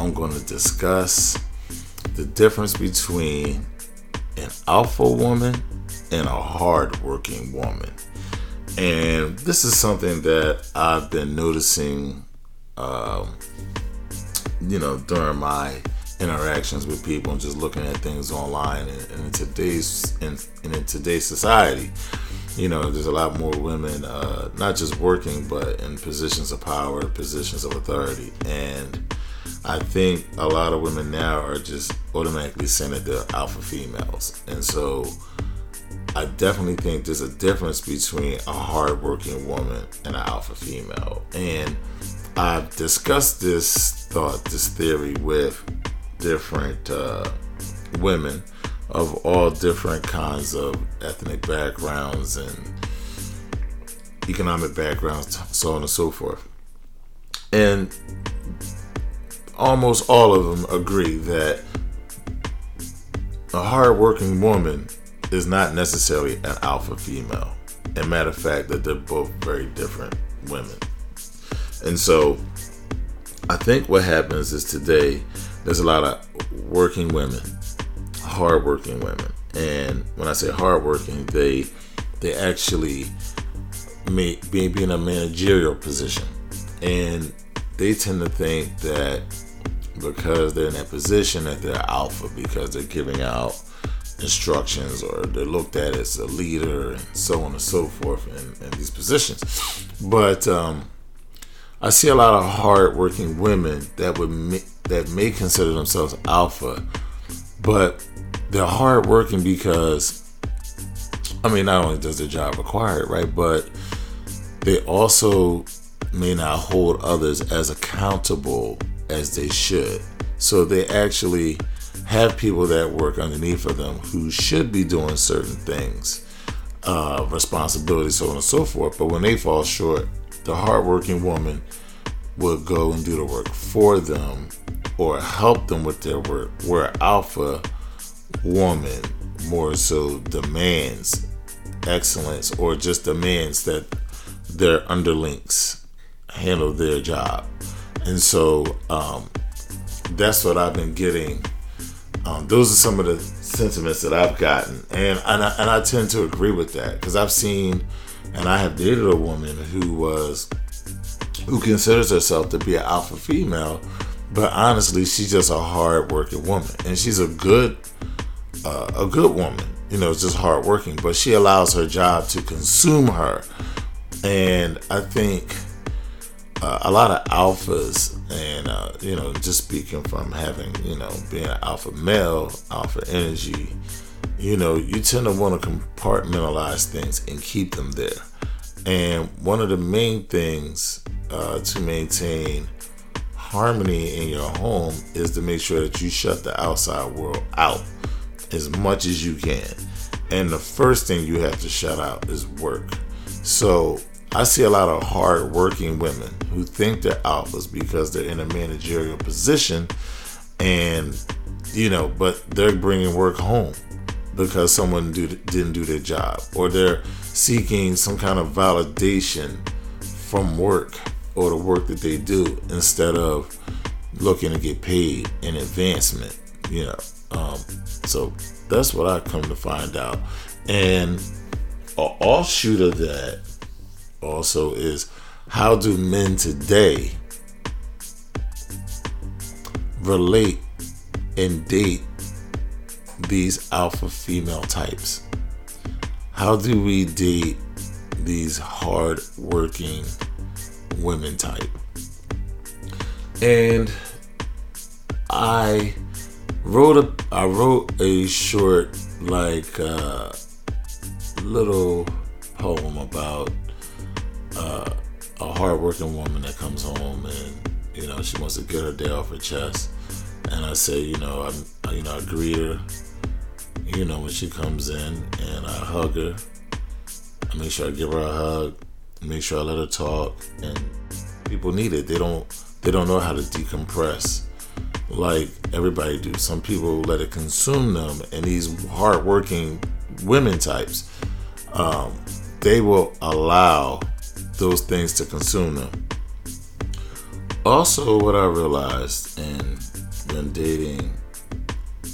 I'm going to discuss the difference between an alpha woman and a hardworking woman. And this is something that I've been noticing, um, you know, during my interactions with people and just looking at things online. And, and in today's in, and in today's society, you know, there's a lot more women, uh, not just working, but in positions of power, positions of authority, and I think a lot of women now are just automatically sent to alpha females. And so I definitely think there's a difference between a hardworking woman and an alpha female. And I've discussed this thought, this theory with different uh, women of all different kinds of ethnic backgrounds and economic backgrounds, so on and so forth. And almost all of them agree that a hardworking woman is not necessarily an alpha female. And matter of fact, that they're both very different women. And so I think what happens is today there's a lot of working women, hardworking women. And when I say hardworking, they they actually may be in a managerial position. And they tend to think that because they're in that position that they're alpha because they're giving out instructions or they're looked at as a leader and so on and so forth in, in these positions. But um, I see a lot of hardworking women that would may, that may consider themselves alpha, but they're hardworking because I mean not only does their job require it, right, but they also may not hold others as accountable as they should. So they actually have people that work underneath of them who should be doing certain things, uh, responsibilities, so on and so forth. But when they fall short, the hardworking woman will go and do the work for them or help them with their work. Where alpha woman more so demands excellence or just demands that their underlings handle their job. And so um, that's what I've been getting. Um, those are some of the sentiments that I've gotten, and and I, and I tend to agree with that because I've seen, and I have dated a woman who was, who considers herself to be an alpha female, but honestly, she's just a hard-working woman, and she's a good, uh, a good woman. You know, just hardworking, but she allows her job to consume her, and I think uh, a lot of alphas, and uh, you know, just speaking from having, you know, being an alpha male, alpha energy, you know, you tend to want to compartmentalize things and keep them there. And one of the main things uh, to maintain harmony in your home is to make sure that you shut the outside world out as much as you can. And the first thing you have to shut out is work. So I see a lot of hard working women who think they're alphas because they're in a managerial position and, you know, but they're bringing work home because someone do, didn't do their job or they're seeking some kind of validation from work or the work that they do instead of looking to get paid in advancement, you know. Um, so that's what I come to find out. And an offshoot of that also is how do men today relate and date these alpha female types? How do we date these hard working women type? And I wrote a I wrote a short like uh, little poem about uh, a hardworking woman that comes home and you know she wants to get her day off her chest. And I say, you know, I, you know, I greet her, you know, when she comes in, and I hug her. I make sure I give her a hug, make sure I let her talk, and people need it. They don't, they don't know how to decompress like everybody do. Some people let it consume them, and these hardworking women types, um, they will allow those things to consume them. Also, what I realized in when dating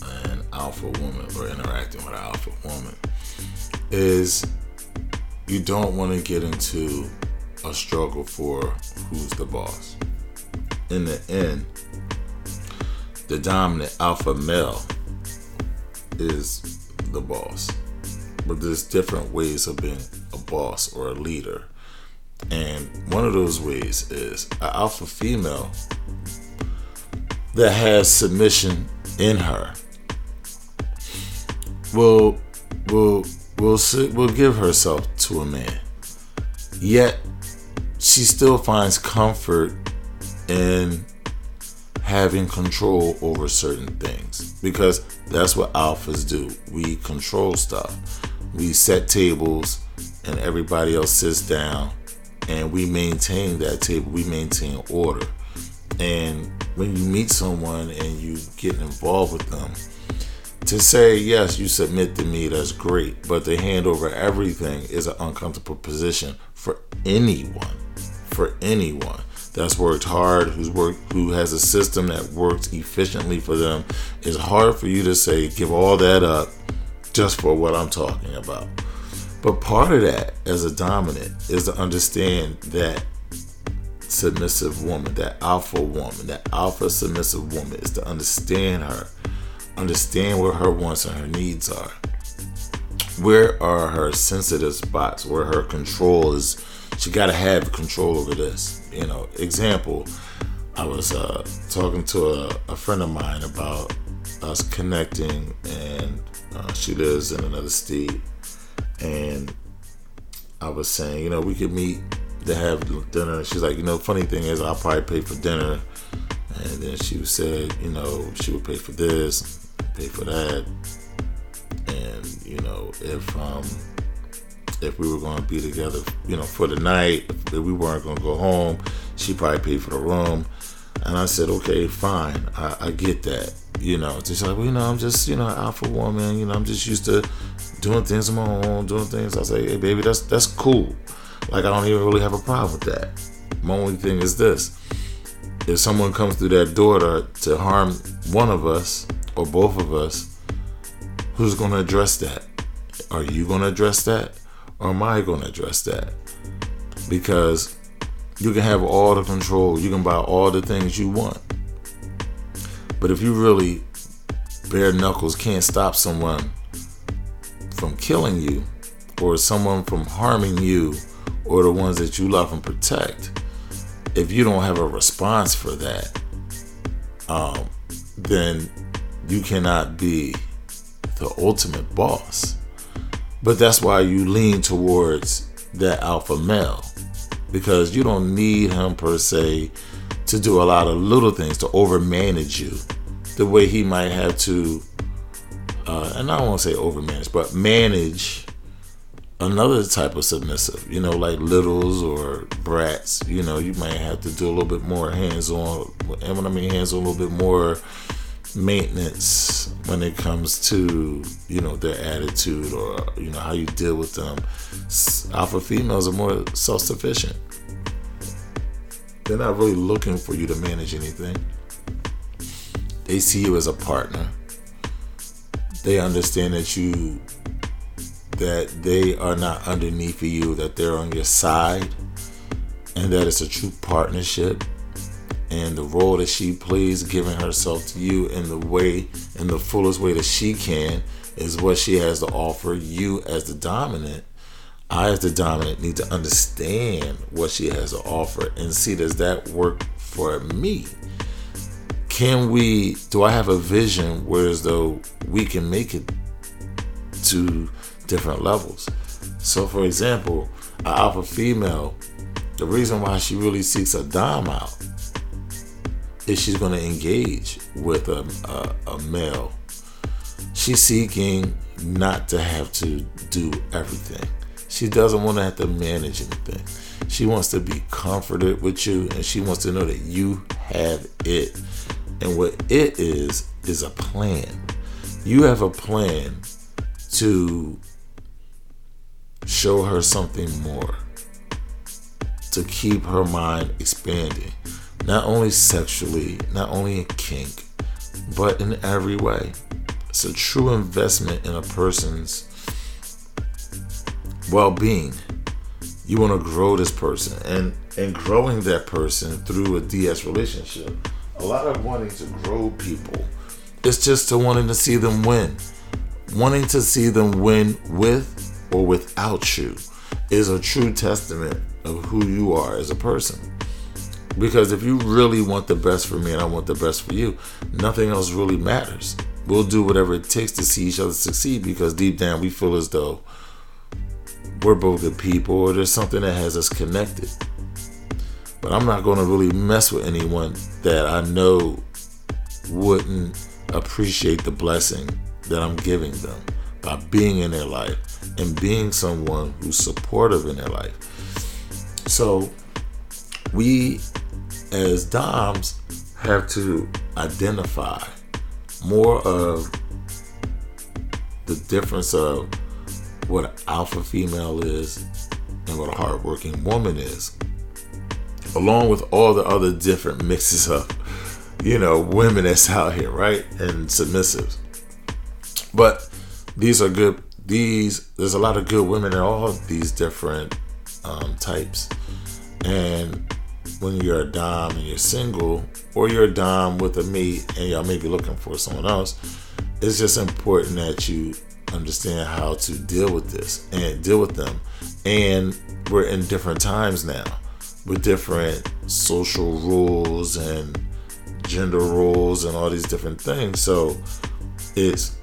an alpha woman or interacting with an alpha woman is you don't want to get into a struggle for who's the boss. In the end, the dominant alpha male is the boss. But there's different ways of being a boss or a leader. And one of those ways is an alpha female that has submission in her will will will will give herself to a man. Yet she still finds comfort in having control over certain things because that's what alphas do. We control stuff. We set tables and everybody else sits down and we maintain that table. We maintain order. And when you meet someone and you get involved with them, to say, yes, you submit to me, that's great. But to hand over everything is an uncomfortable position for anyone. For anyone that's worked hard, who's worked, who has a system that works efficiently for them, it's hard for you to say give all that up just for what I'm talking about. But part of that as a dominant is to understand that submissive woman, that alpha woman, that alpha submissive woman is to understand her, understand what her wants and her needs are. Where are her sensitive spots? Where her control is? She got to have control over this you know, example, I was uh, talking to a, a, friend of mine about us connecting, and uh, she lives in another state, and I was saying, you know, we could meet to have dinner. She's like, you know, funny thing is, I'll probably pay for dinner, and then she said, you know, she would pay for this, pay for that, and you know, if um if we were going to be together, you know, for the night, if we weren't going to go home, she probably paid for the room. And I said, okay, fine, I, I get that. You know, just like, well, you know, I'm just, you know, alpha woman. You know, I'm just used to doing things on my own, doing things. I say, hey, baby, that's that's cool. Like, I don't even really have a problem with that. My only thing is this: if someone comes through that door to, to harm one of us or both of us, who's going to address that? Are you going to address that? or am I going to address that? Because you can have all the control, you can buy all the things you want. But if you really bare knuckles can't stop someone from killing you or someone from harming you or the ones that you love and protect, if you don't have a response for that, um, then you cannot be the ultimate boss. But that's why you lean towards that alpha male because you don't need him per se to do a lot of little things to overmanage you the way he might have to uh, and I don't want to say overmanage but manage another type of submissive you know like littles or brats you know you might have to do a little bit more hands on and when I mean hands on a little bit more maintenance when it comes to you know their attitude or you know how you deal with them. Alpha females are more self-sufficient. They're not really looking for you to manage anything they see you as a partner they understand that you that they are not underneath of you that they're on your side and that it's a true partnership and the role that she plays, giving herself to you in the way, in the fullest way that she can, is what she has to offer you as the dominant. I, as the dominant, need to understand what she has to offer and see does that work for me? Can we, do I have a vision whereas though we can make it to different levels? So, for example, an alpha female, the reason why she really seeks a dom out if she's going to engage with a, a, a male, she's seeking not to have to do everything. She doesn't want to have to manage anything. She wants to be comforted with you and she wants to know that you have it. And what it is, is a plan. You have a plan to show her something more, to keep her mind expanding, not only sexually, not only in kink, but in every way. It's a true investment in a person's well being. You want to grow this person, and and growing that person through a DS relationship. A lot of wanting to grow people it's just to wanting to see them win. Wanting to see them win with or without you is a true testament of who you are as a person. Because if you really want the best for me and I want the best for you, nothing else really matters. We'll do whatever it takes to see each other succeed because deep down we feel as though we're both good people or there's something that has us connected. But I'm not going to really mess with anyone that I know wouldn't appreciate the blessing that I'm giving them by being in their life and being someone who's supportive in their life. So, we as Doms have to identify more of the difference of what an alpha female is and what a hardworking woman is, along with all the other different mixes of you know, women that's out here, right? And submissives. But these are good. These there's a lot of good women in all these different um, types. And when you're a dom and you're single, or you're a dom with a mate and y'all may be looking for someone else, it's just important that you understand how to deal with this and deal with them. And we're in different times now with different social rules and gender roles and all these different things. So it's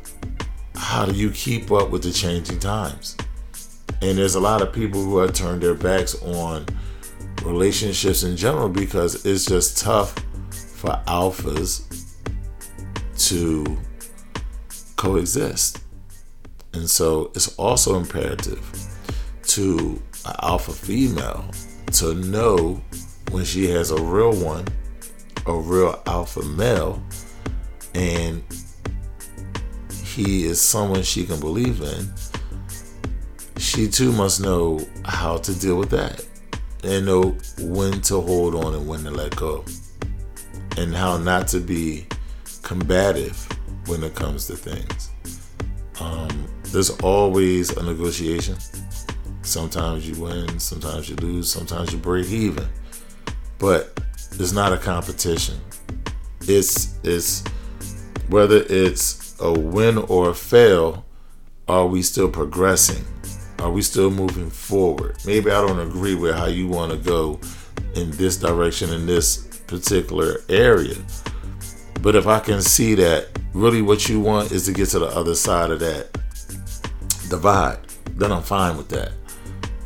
how do you keep up with the changing times? And there's a lot of people who have turned their backs on relationships in general because it's just tough for alphas to coexist. And so it's also imperative to an alpha female to know when she has a real one a real alpha male and he is someone she can believe in, she too must know how to deal with that and know when to hold on and when to let go and how not to be combative when it comes to things. Um, there's always a negotiation. Sometimes you win, sometimes you lose, sometimes you break even. But it's not a competition. It's it's whether it's a win or a fail, are we still progressing? Are we still moving forward? Maybe I don't agree with how you want to go in this direction in this particular area. But if I can see that really what you want is to get to the other side of that divide, then I'm fine with that.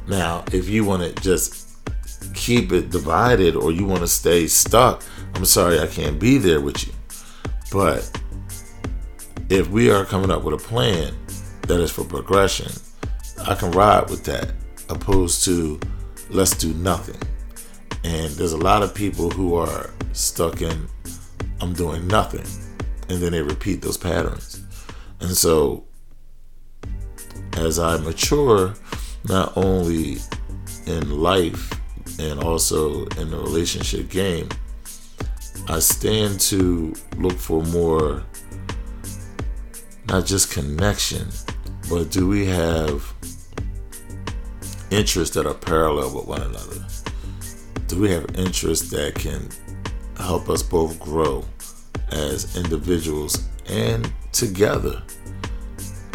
Now, if you want to just keep it divided or you want to stay stuck, I'm sorry I can't be there with you. But if we are coming up with a plan that is for progression, I can ride with that opposed to let's do nothing. And there's a lot of people who are stuck in I'm doing nothing and then they repeat those patterns. And so as I mature, not only in life and also in the relationship game, I stand to look for more, not just connection, but do we have interests that are parallel with one another? Do we have interests that can help us both grow as individuals and together?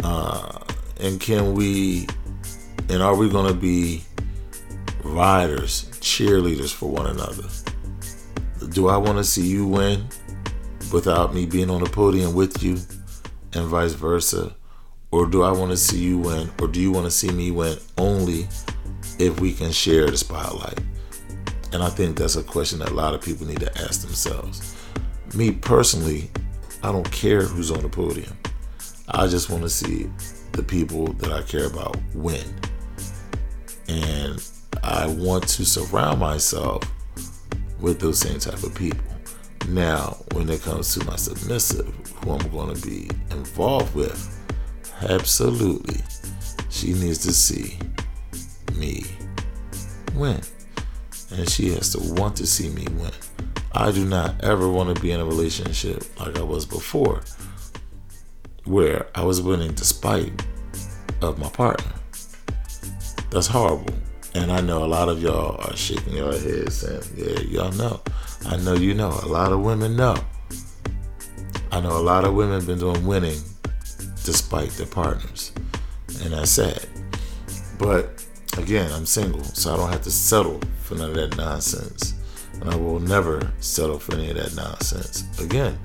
Uh, and can we, and are we going to be riders, cheerleaders for one another. Do I want to see you win without me being on the podium with you and vice versa? Or do I want to see you win? Or do you want to see me win only if we can share the spotlight? And I think that's a question that a lot of people need to ask themselves. me personally, I don't care who's on the podium. I just want to see the people that I care about win. And I want to surround myself with those same type of people. Now, when it comes to my submissive, who I'm going to be involved with, absolutely, she needs to see me win. And she has to want to see me win. I do not ever want to be in a relationship like I was before, where I was winning despite of my partner. That's horrible. And I know a lot of y'all are shaking your heads saying, yeah, y'all know. I know you know. A lot of women know. I know a lot of women been doing winning despite their partners. And that's sad. But again, I'm single, so I don't have to settle for none of that nonsense. And I will never settle for any of that nonsense again.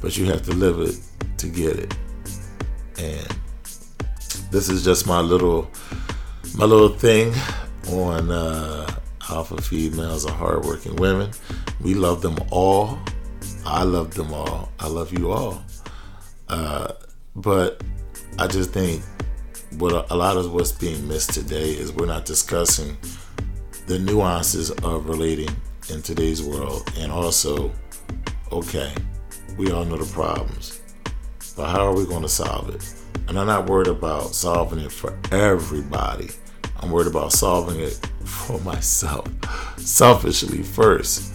But you have to live it to get it. And this is just my little my little thing on uh, alpha females are hardworking women. We love them all. I love them all. I love you all. Uh, but I just think what a lot of what's being missed today is we're not discussing the nuances of relating in today's world, and also, okay, we all know the problems, but how are we going to solve it? And I'm not worried about solving it for everybody. I'm worried about solving it for myself, selfishly first.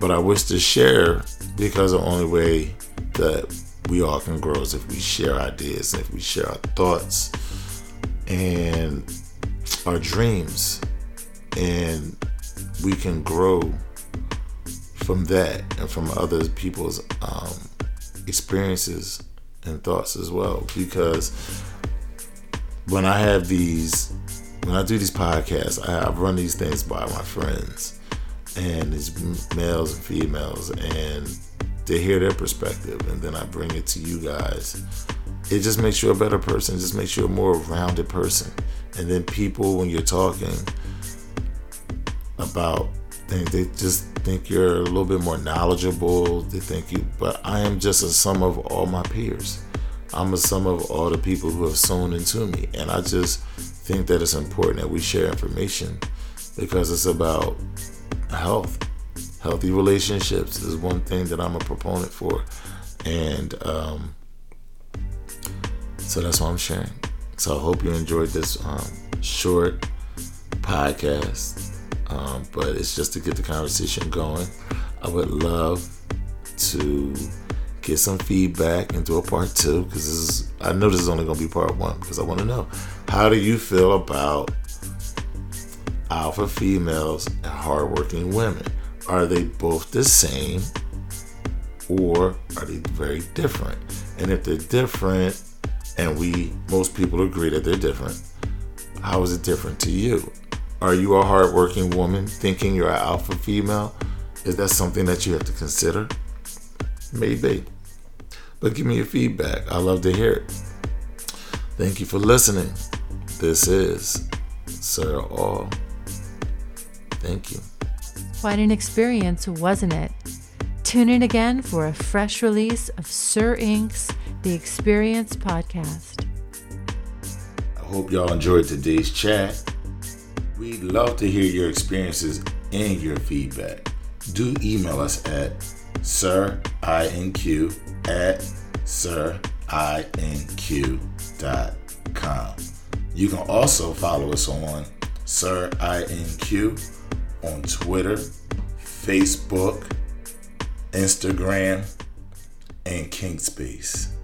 But I wish to share because the only way that we all can grow is if we share ideas, if we share our thoughts and our dreams. And we can grow from that and from other people's um, experiences and thoughts as well. Because when I have these when I do these podcasts, I, I run these things by my friends and these males and females, and they hear their perspective, and then I bring it to you guys. It just makes you a better person. It just makes you a more rounded person. And then people, when you're talking about things, they just think you're a little bit more knowledgeable. They think you, but I am just a sum of all my peers. I'm a sum of all the people who have sown into me, and I just think that it's important that we share information because it's about health. Healthy relationships is one thing that I'm a proponent for. And um, so that's why I'm sharing. So I hope you enjoyed this um, short podcast. Um, but it's just to get the conversation going. I would love to get some feedback and do a part two because this is I know this is only gonna be part one because I want to know how do you feel about alpha females and hardworking women? Are they both the same or are they very different? And if they're different, and we most people agree that they're different, how is it different to you? Are you a hardworking woman thinking you're an alpha female? Is that something that you have to consider? Maybe. But give me your feedback. I love to hear it. Thank you for listening. This is Sir All. Thank you. Quite an experience, wasn't it? Tune in again for a fresh release of Sir inQ's The Experience podcast. I hope y'all enjoyed today's chat. We'd love to hear your experiences and your feedback. Do email us at sirinq at sirinq.com. You can also follow us on sirinq on Twitter, Facebook, Instagram, and King Space.